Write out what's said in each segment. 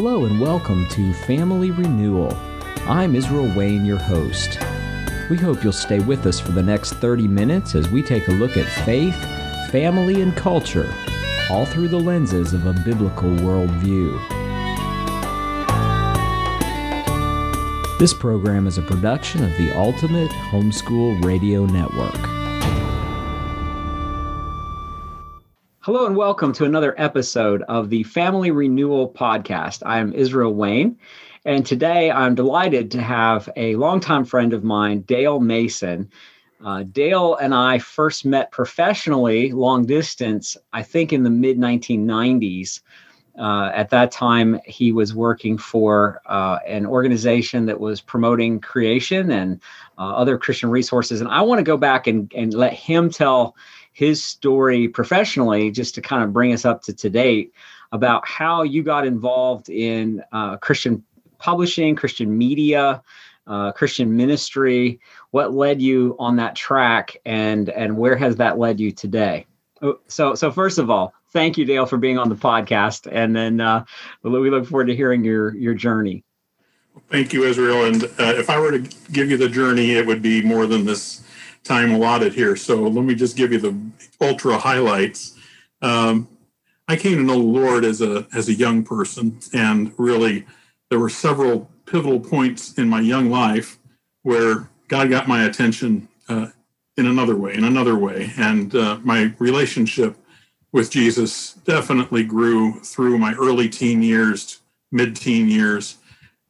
Hello and welcome to Family Renewal. I'm Israel Wayne, your host. We hope you'll stay with us for the next 30 minutes as we take a look at faith, family, and culture, all through the lenses of a biblical worldview. This program is a production of the Ultimate Homeschool Radio Network. Hello and welcome to another episode of the Family Renewal Podcast. I am Israel Wayne, and today I'm delighted to have a longtime friend of mine, Dale Mason. Uh, Dale and I first met professionally, long distance, I think in the mid 1990s. Uh, at that time, he was working for uh, an organization that was promoting creation and uh, other Christian resources. And I want to go back and, and let him tell his story professionally, just to kind of bring us up to, to date about how you got involved in uh, Christian publishing, Christian media, uh, Christian ministry. What led you on that track, and and where has that led you today? Oh, so so first of all, thank you, Dale, for being on the podcast, and then uh, we look forward to hearing your your journey. Thank you, Israel. And uh, if I were to give you the journey, it would be more than this time allotted here. So let me just give you the ultra highlights. Um, I came to know the Lord as a as a young person, and really, there were several pivotal points in my young life where God got my attention uh, in another way, in another way, and uh, my relationship with Jesus definitely grew through my early teen years, mid teen years.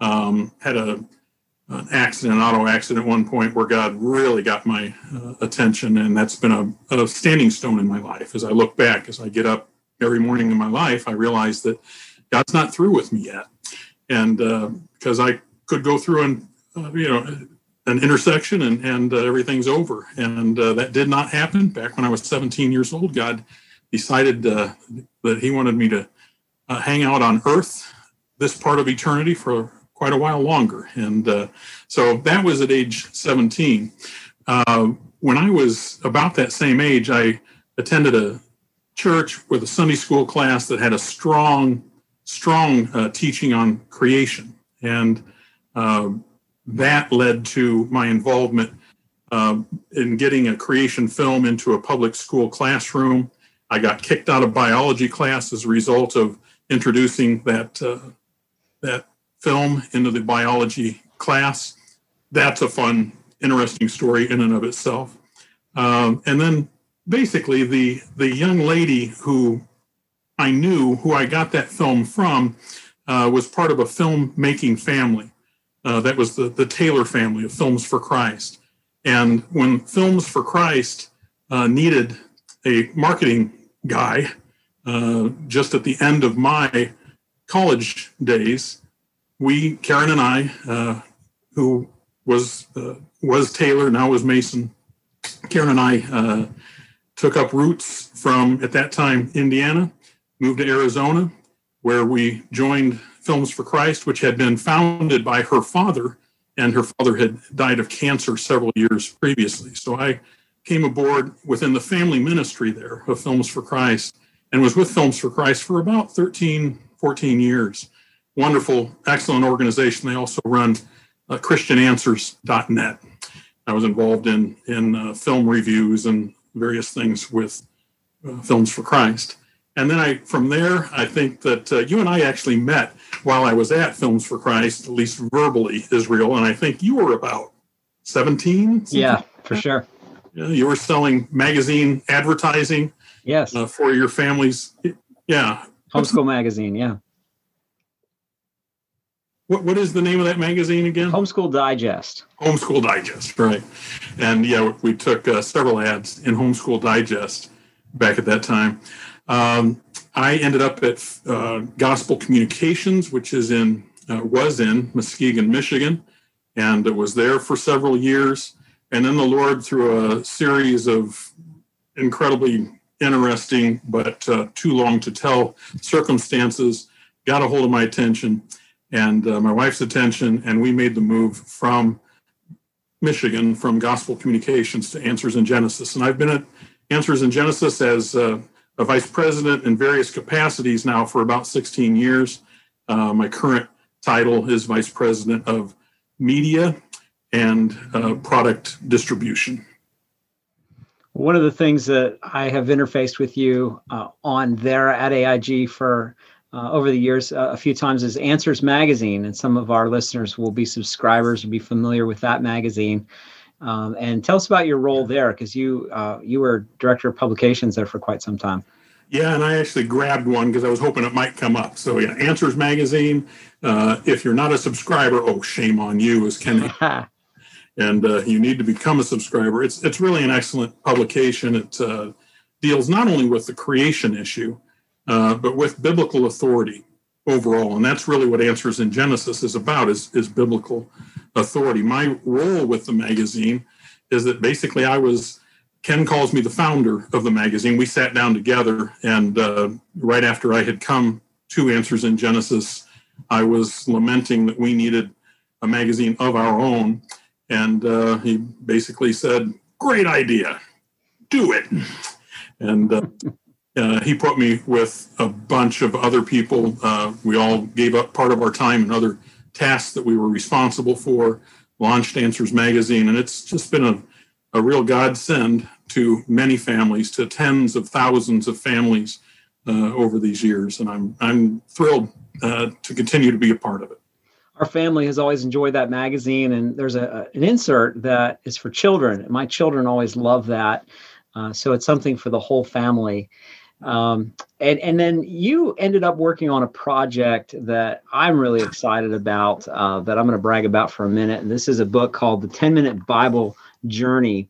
Um, had a an accident, an auto accident at one point where God really got my uh, attention. And that's been a, a, standing stone in my life. As I look back, as I get up every morning in my life, I realize that God's not through with me yet. And uh, because I could go through and, uh, you know, an intersection and, and uh, everything's over. And uh, that did not happen. Back when I was 17 years old, God decided uh, that He wanted me to hang out on earth this part of eternity for quite a while longer. And uh, so that was at age 17. Uh, when I was about that same age, I attended a church with a Sunday school class that had a strong, strong uh, teaching on creation. And uh, that led to my involvement uh, in getting a creation film into a public school classroom. I got kicked out of biology class as a result of introducing that uh, that film into the biology class. That's a fun, interesting story in and of itself. Um, and then basically the the young lady who I knew, who I got that film from, uh, was part of a film making family. Uh, that was the, the Taylor family of Films for Christ. And when Films for Christ uh, needed a marketing guy uh, just at the end of my college days, we, Karen and I, uh, who was uh, was Taylor, now was Mason, Karen and I uh, took up roots from at that time Indiana, moved to Arizona, where we joined Films for Christ, which had been founded by her father, and her father had died of cancer several years previously. So I came aboard within the family ministry there of Films for Christ and was with Films for Christ for about 13, 14 years wonderful, excellent organization. They also run uh, ChristianAnswers.net. I was involved in in uh, film reviews and various things with uh, Films for Christ. And then I, from there, I think that uh, you and I actually met while I was at Films for Christ, at least verbally, Israel. And I think you were about 17. Yeah, for sure. Yeah, you were selling magazine advertising. Yes. Uh, for your families. Yeah. Homeschool magazine. Yeah. What, what is the name of that magazine again? Homeschool Digest. Homeschool Digest, right. And yeah, we took uh, several ads in Homeschool Digest back at that time. Um, I ended up at uh, Gospel Communications, which is in uh, was in Muskegon, Michigan, and it was there for several years. And then the Lord, through a series of incredibly interesting but uh, too long to tell circumstances, got a hold of my attention and uh, my wife's attention, and we made the move from Michigan, from Gospel Communications to Answers in Genesis. And I've been at Answers in Genesis as uh, a vice president in various capacities now for about 16 years. Uh, my current title is Vice President of Media and uh, Product Distribution. One of the things that I have interfaced with you uh, on there at AIG for uh, over the years uh, a few times is Answers Magazine, and some of our listeners will be subscribers, will be familiar with that magazine. Um, and tell us about your role there, because you uh, you were director of publications there for quite some time. Yeah, and I actually grabbed one because I was hoping it might come up. So yeah, Answers Magazine. Uh, if you're not a subscriber, oh shame on you, as Ken. and uh, you need to become a subscriber. It's it's really an excellent publication. It uh, deals not only with the creation issue, uh, but with biblical authority overall, and that's really what Answers in Genesis is about. Is is biblical authority. My role with the magazine is that basically I was Ken calls me the founder of the magazine. We sat down together, and uh, right after I had come to Answers in Genesis, I was lamenting that we needed a magazine of our own. And uh, he basically said, Great idea, do it. And uh, uh he put me with a bunch of other people. Uh, we all gave up part of our time and other tasks that we were responsible for, launched Answers Magazine, and it's just been a a real godsend to many families, to tens of thousands of families uh, over these years, and I'm I'm thrilled uh, to continue to be a part of it. Our family has always enjoyed that magazine, and there's a, an insert that is for children. And my children always love that, uh, so it's something for the whole family. Um, and and then you ended up working on a project that I'm really excited about uh, that I'm going to brag about for a minute. And this is a book called The 10 Minute Bible journey.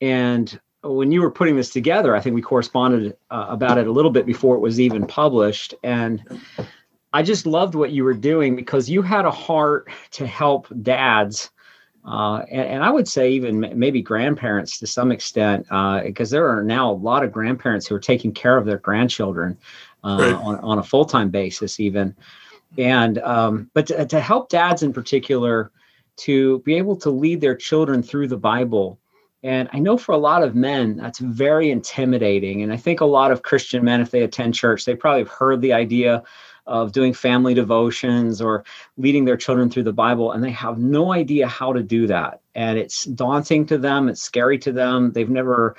And when you were putting this together, I think we corresponded uh, about it a little bit before it was even published. And I just loved what you were doing because you had a heart to help dads. Uh, and, and, I would say even maybe grandparents to some extent, because uh, there are now a lot of grandparents who are taking care of their grandchildren uh, right. on, on a full time basis, even. And um, but to, to help dads in particular to be able to lead their children through the Bible. And I know for a lot of men, that's very intimidating. And I think a lot of Christian men, if they attend church, they probably have heard the idea of doing family devotions or leading their children through the Bible, and they have no idea how to do that. And it's daunting to them, it's scary to them. They've never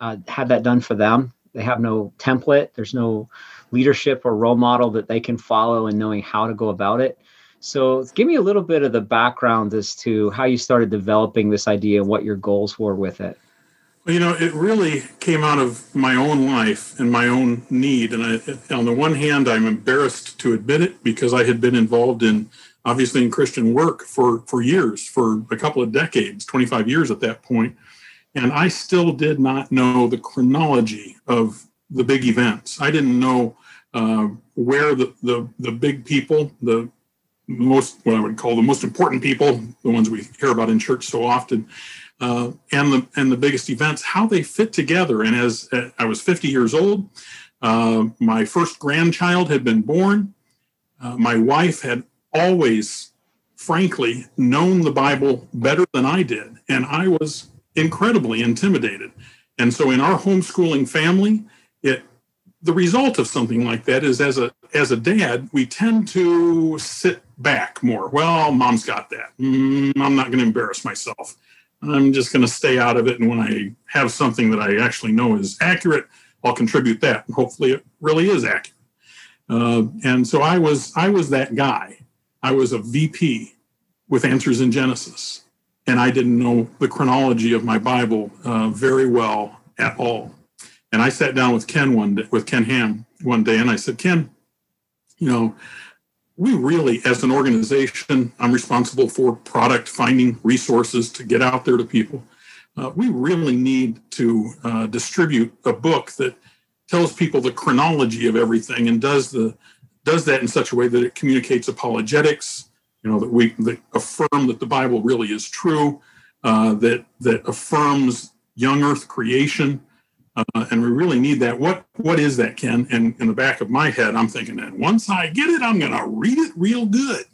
uh, had that done for them. They have no template, there's no leadership or role model that they can follow in knowing how to go about it. So, give me a little bit of the background as to how you started developing this idea and what your goals were with it. Well, you know, it really came out of my own life and my own need. And I, on the one hand, I'm embarrassed to admit it because I had been involved in obviously in Christian work for for years, for a couple of decades, 25 years at that point, and I still did not know the chronology of the big events. I didn't know uh, where the, the the big people, the most what I would call the most important people, the ones we hear about in church so often, uh, and the and the biggest events, how they fit together. And as uh, I was 50 years old, uh, my first grandchild had been born. Uh, my wife had always, frankly, known the Bible better than I did, and I was incredibly intimidated. And so, in our homeschooling family, it the result of something like that is as a as a dad we tend to sit back more well mom's got that mm, i'm not going to embarrass myself i'm just going to stay out of it and when i have something that i actually know is accurate i'll contribute that and hopefully it really is accurate. Uh, and so i was i was that guy. I was a vp with answers in genesis and i didn't know the chronology of my bible uh, very well at all. And I sat down with Ken one day, with Ken Ham one day, and I said, Ken, you know, we really, as an organization, I'm responsible for product finding resources to get out there to people. Uh, we really need to uh, distribute a book that tells people the chronology of everything and does the does that in such a way that it communicates apologetics. You know that we that affirm that the Bible really is true, uh, that that affirms young Earth creation, uh, and we really need that. What what is that, Ken? And in the back of my head, I'm thinking that once I get it, I'm going to read it real good.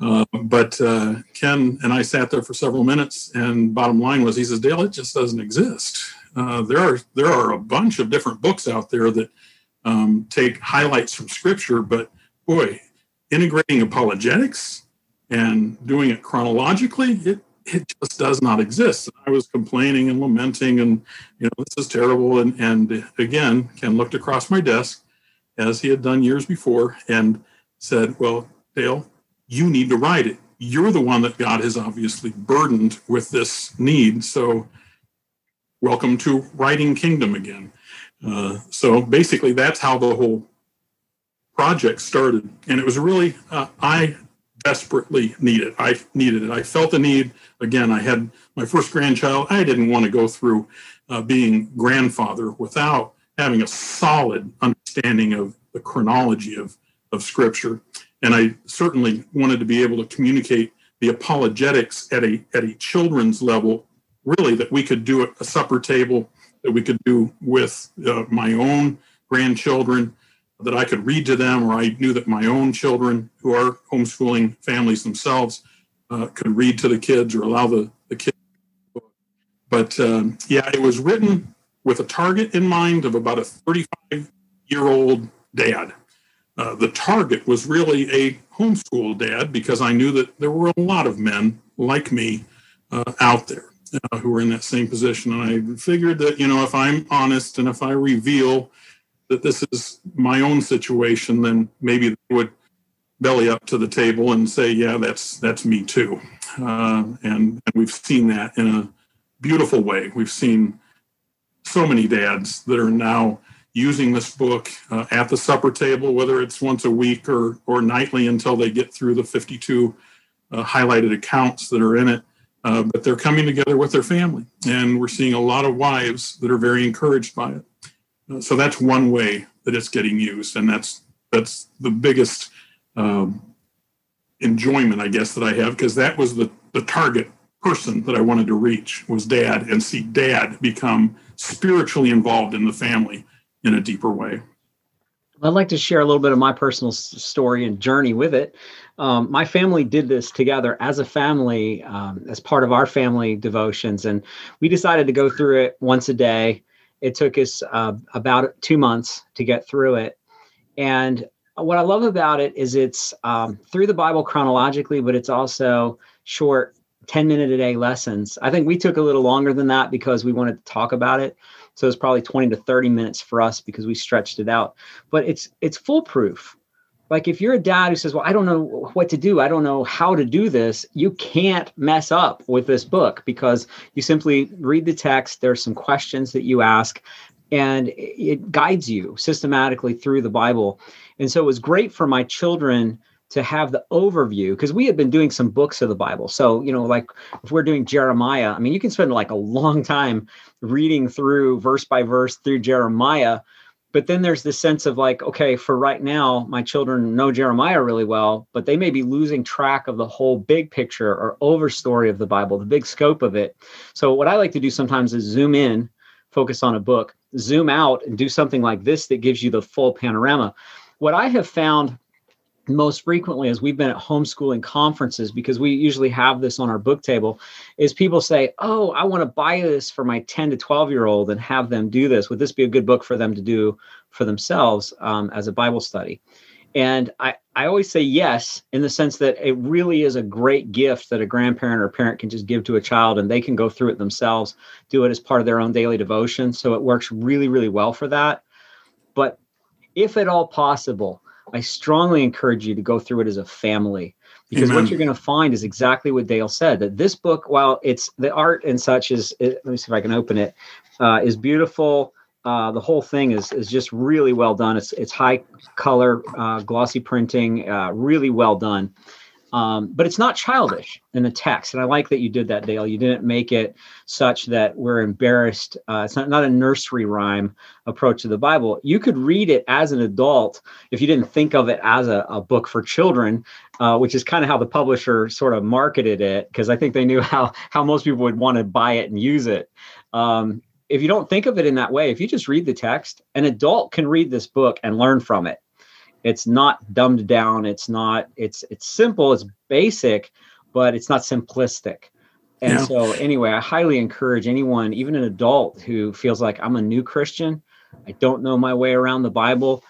Uh, but uh, Ken and I sat there for several minutes, and bottom line was, he says, Dale, it just doesn't exist. Uh, there are there are a bunch of different books out there that um, take highlights from Scripture, but boy, integrating apologetics and doing it chronologically, it it just does not exist. I was complaining and lamenting, and you know, this is terrible. And and again, Ken looked across my desk, as he had done years before, and said, "Well, Dale, you need to write it. You're the one that God has obviously burdened with this need. So, welcome to writing Kingdom again." Uh, so basically, that's how the whole project started, and it was really uh, I desperately needed. I needed it. I felt the need. Again, I had my first grandchild. I didn't want to go through uh, being grandfather without having a solid understanding of the chronology of, of Scripture. And I certainly wanted to be able to communicate the apologetics at a, at a children's level, really, that we could do at a supper table, that we could do with uh, my own grandchildren, that I could read to them, or I knew that my own children, who are homeschooling families themselves, uh, could read to the kids or allow the, the kids. But um, yeah, it was written with a target in mind of about a 35 year old dad. Uh, the target was really a homeschool dad because I knew that there were a lot of men like me uh, out there uh, who were in that same position. And I figured that, you know, if I'm honest and if I reveal that this is my own situation, then maybe they would belly up to the table and say, "Yeah, that's that's me too." Uh, and, and we've seen that in a beautiful way. We've seen so many dads that are now using this book uh, at the supper table, whether it's once a week or or nightly until they get through the 52 uh, highlighted accounts that are in it. Uh, but they're coming together with their family, and we're seeing a lot of wives that are very encouraged by it. So that's one way that it's getting used, and that's that's the biggest um, enjoyment, I guess, that I have because that was the the target person that I wanted to reach was dad, and see dad become spiritually involved in the family in a deeper way. I'd like to share a little bit of my personal story and journey with it. Um, my family did this together as a family, um, as part of our family devotions, and we decided to go through it once a day it took us uh, about two months to get through it. And what I love about it is it's um, through the Bible chronologically, but it's also short 10 minute a day lessons. I think we took a little longer than that because we wanted to talk about it. So it's probably 20 to 30 minutes for us because we stretched it out. But it's it's foolproof like if you're a dad who says well i don't know what to do. I don't know how to do this you can't mess up with this book because you simply read the text there's some questions that you ask and it guides you systematically through the bible. And so it was great for my children to have the overview because we had been doing some books of the bible. So you know like if we're doing jeremiah i mean you can spend like a long time reading through verse by verse through jeremiah but then there's this sense of like okay for right now my children know jeremiah really well but they may be losing track of the whole big picture or over story of the bible the big scope of it. So what i like to do sometimes is zoom in focus on a book zoom out and do something like this that gives you the full panorama. What i have found most frequently as we've been at homeschooling conferences because we usually have this on our book table is people say oh i want to buy this for my 10 to 12 year old and have them do this. Would this be a good book for them to do for themselves um, as a bible study? And I, I always say yes in the sense that it really is a great gift that a grandparent or parent can just give to a child and they can go through it themselves do it as part of their own daily devotion. So it works really really well for that. But if at all possible I strongly encourage you to go through it as a family because Amen. what you're going to find is exactly what Dale said that this book, while it's the art and such is, it, let me see if I can open it, uh, is beautiful. Uh, the whole thing is is just really well done. It's it's high color, uh, glossy printing, uh, really well done. Um, but it's not childish in the text. And I like that you did that, Dale. You didn't make it such that we're embarrassed. Uh, it's not, not a nursery rhyme approach to the Bible. You could read it as an adult if you didn't think of it as a, a book for children, uh, which is kind of how the publisher sort of marketed it, because I think they knew how, how most people would want to buy it and use it. Um, if you don't think of it in that way, if you just read the text, an adult can read this book and learn from it it's not dumbed down it's not it's it's simple it's basic but it's not simplistic and yeah. so anyway i highly encourage anyone even an adult who feels like i'm a new christian i don't know my way around the bible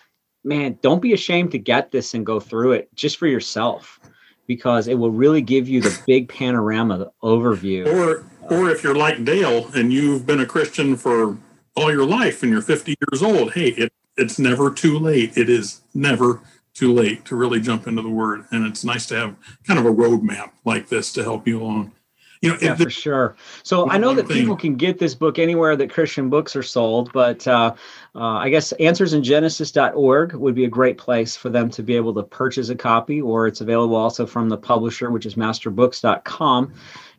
man, don't be ashamed to get this and go through it just for yourself because it will really give you the big panorama the overview. Or or if you're like Dale and you've been a Christian for all your life and you're 50 years old, hey, it, it's never too late. It is never too late to really jump into the word. And it's nice to have kind of a roadmap like this to help you along. You know, yeah, for sure. So I know that thing. people can get this book anywhere that Christian books are sold, but uh, uh, I guess answersingenesis.org would be a great place for them to be able to purchase a copy, or it's available also from the publisher, which is masterbooks.com.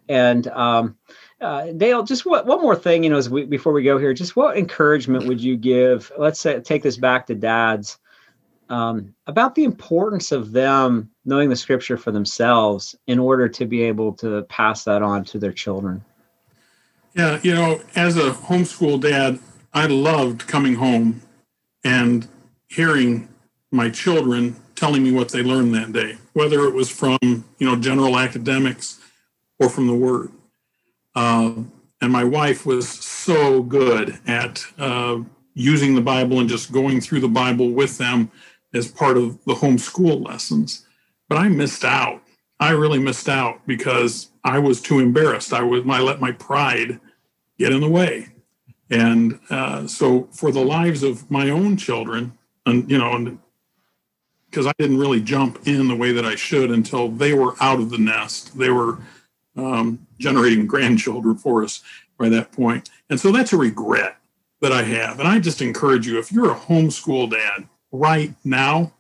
And um, uh, Dale, just what, one more thing, you know, as we, before we go here, just what encouragement would you give? Let's say take this back to dads um, about the importance of them knowing the scripture for themselves in order to be able to pass that on to their children. Yeah, you know, as a homeschool dad, I loved coming home and hearing my children telling me what they learned that day, whether it was from, you know, general academics or from the Word. Uh, and my wife was so good at uh, using the Bible and just going through the Bible with them as part of the homeschool lessons. But I missed out. I really missed out because I was too embarrassed. I was I let my pride get in the way, and uh, so for the lives of my own children, and you know, because I didn't really jump in the way that I should until they were out of the nest. They were um, generating grandchildren for us by that point, and so that's a regret that I have. And I just encourage you, if you're a homeschool dad, right now,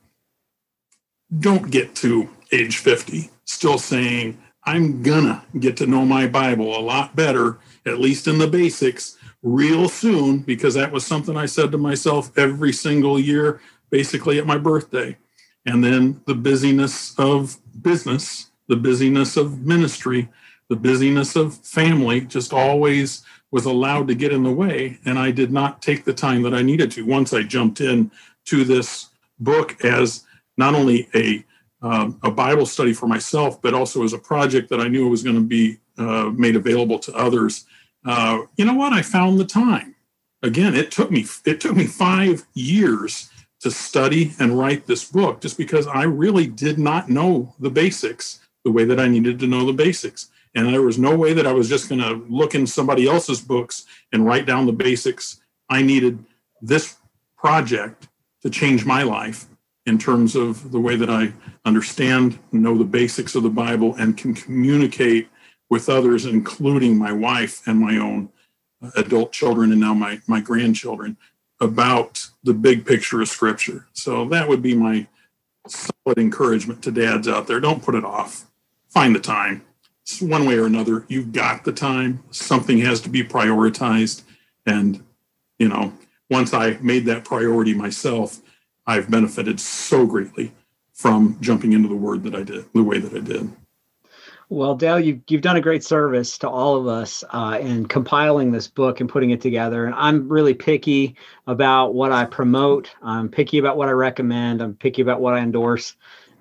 don't get to age 50 still saying, I'm gonna get to know my Bible a lot better, at least in the basics, real soon, because that was something I said to myself every single year, basically at my birthday. And then the busyness of business, the busyness of ministry, the busyness of family just always was allowed to get in the way. And I did not take the time that I needed to. Once I jumped in to this book as not only a um, a Bible study for myself, but also as a project that I knew was going to be uh, made available to others. Uh, you know what? I found the time. Again, it took me it took me five years to study and write this book, just because I really did not know the basics the way that I needed to know the basics. And there was no way that I was just going to look in somebody else's books and write down the basics. I needed this project to change my life in terms of the way that I understand, know the basics of the Bible, and can communicate with others, including my wife and my own adult children and now my, my grandchildren, about the big picture of Scripture. So that would be my solid encouragement to dads out there. Don't put it off. Find the time. One way or another, you've got the time. Something has to be prioritized. And, you know, once I made that priority myself, I've benefited so greatly from jumping into the word that I did, the way that I did. Well, Dale, you've, you've done a great service to all of us uh, in compiling this book and putting it together. And I'm really picky about what I promote. I'm picky about what I recommend. I'm picky about what I endorse.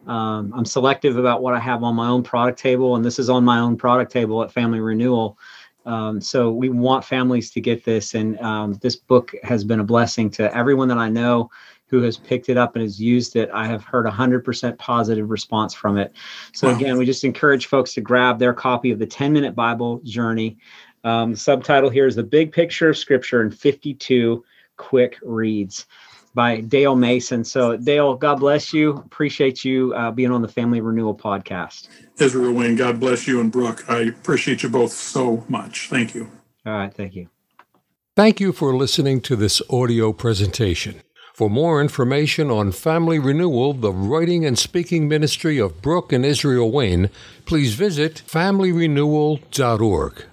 Um, I'm selective about what I have on my own product table. And this is on my own product table at Family Renewal. Um, so we want families to get this, and um, this book has been a blessing to everyone that I know who has picked it up and has used it. I have heard hundred percent positive response from it. So again, we just encourage folks to grab their copy of the 10 Minute Bible Journey. Um, the subtitle here is "The Big Picture of Scripture in 52 Quick Reads." By Dale Mason. So, Dale, God bless you. Appreciate you uh, being on the Family Renewal podcast. Israel Wayne, God bless you and Brooke. I appreciate you both so much. Thank you. All right. Thank you. Thank you for listening to this audio presentation. For more information on Family Renewal, the writing and speaking ministry of Brooke and Israel Wayne, please visit familyrenewal.org.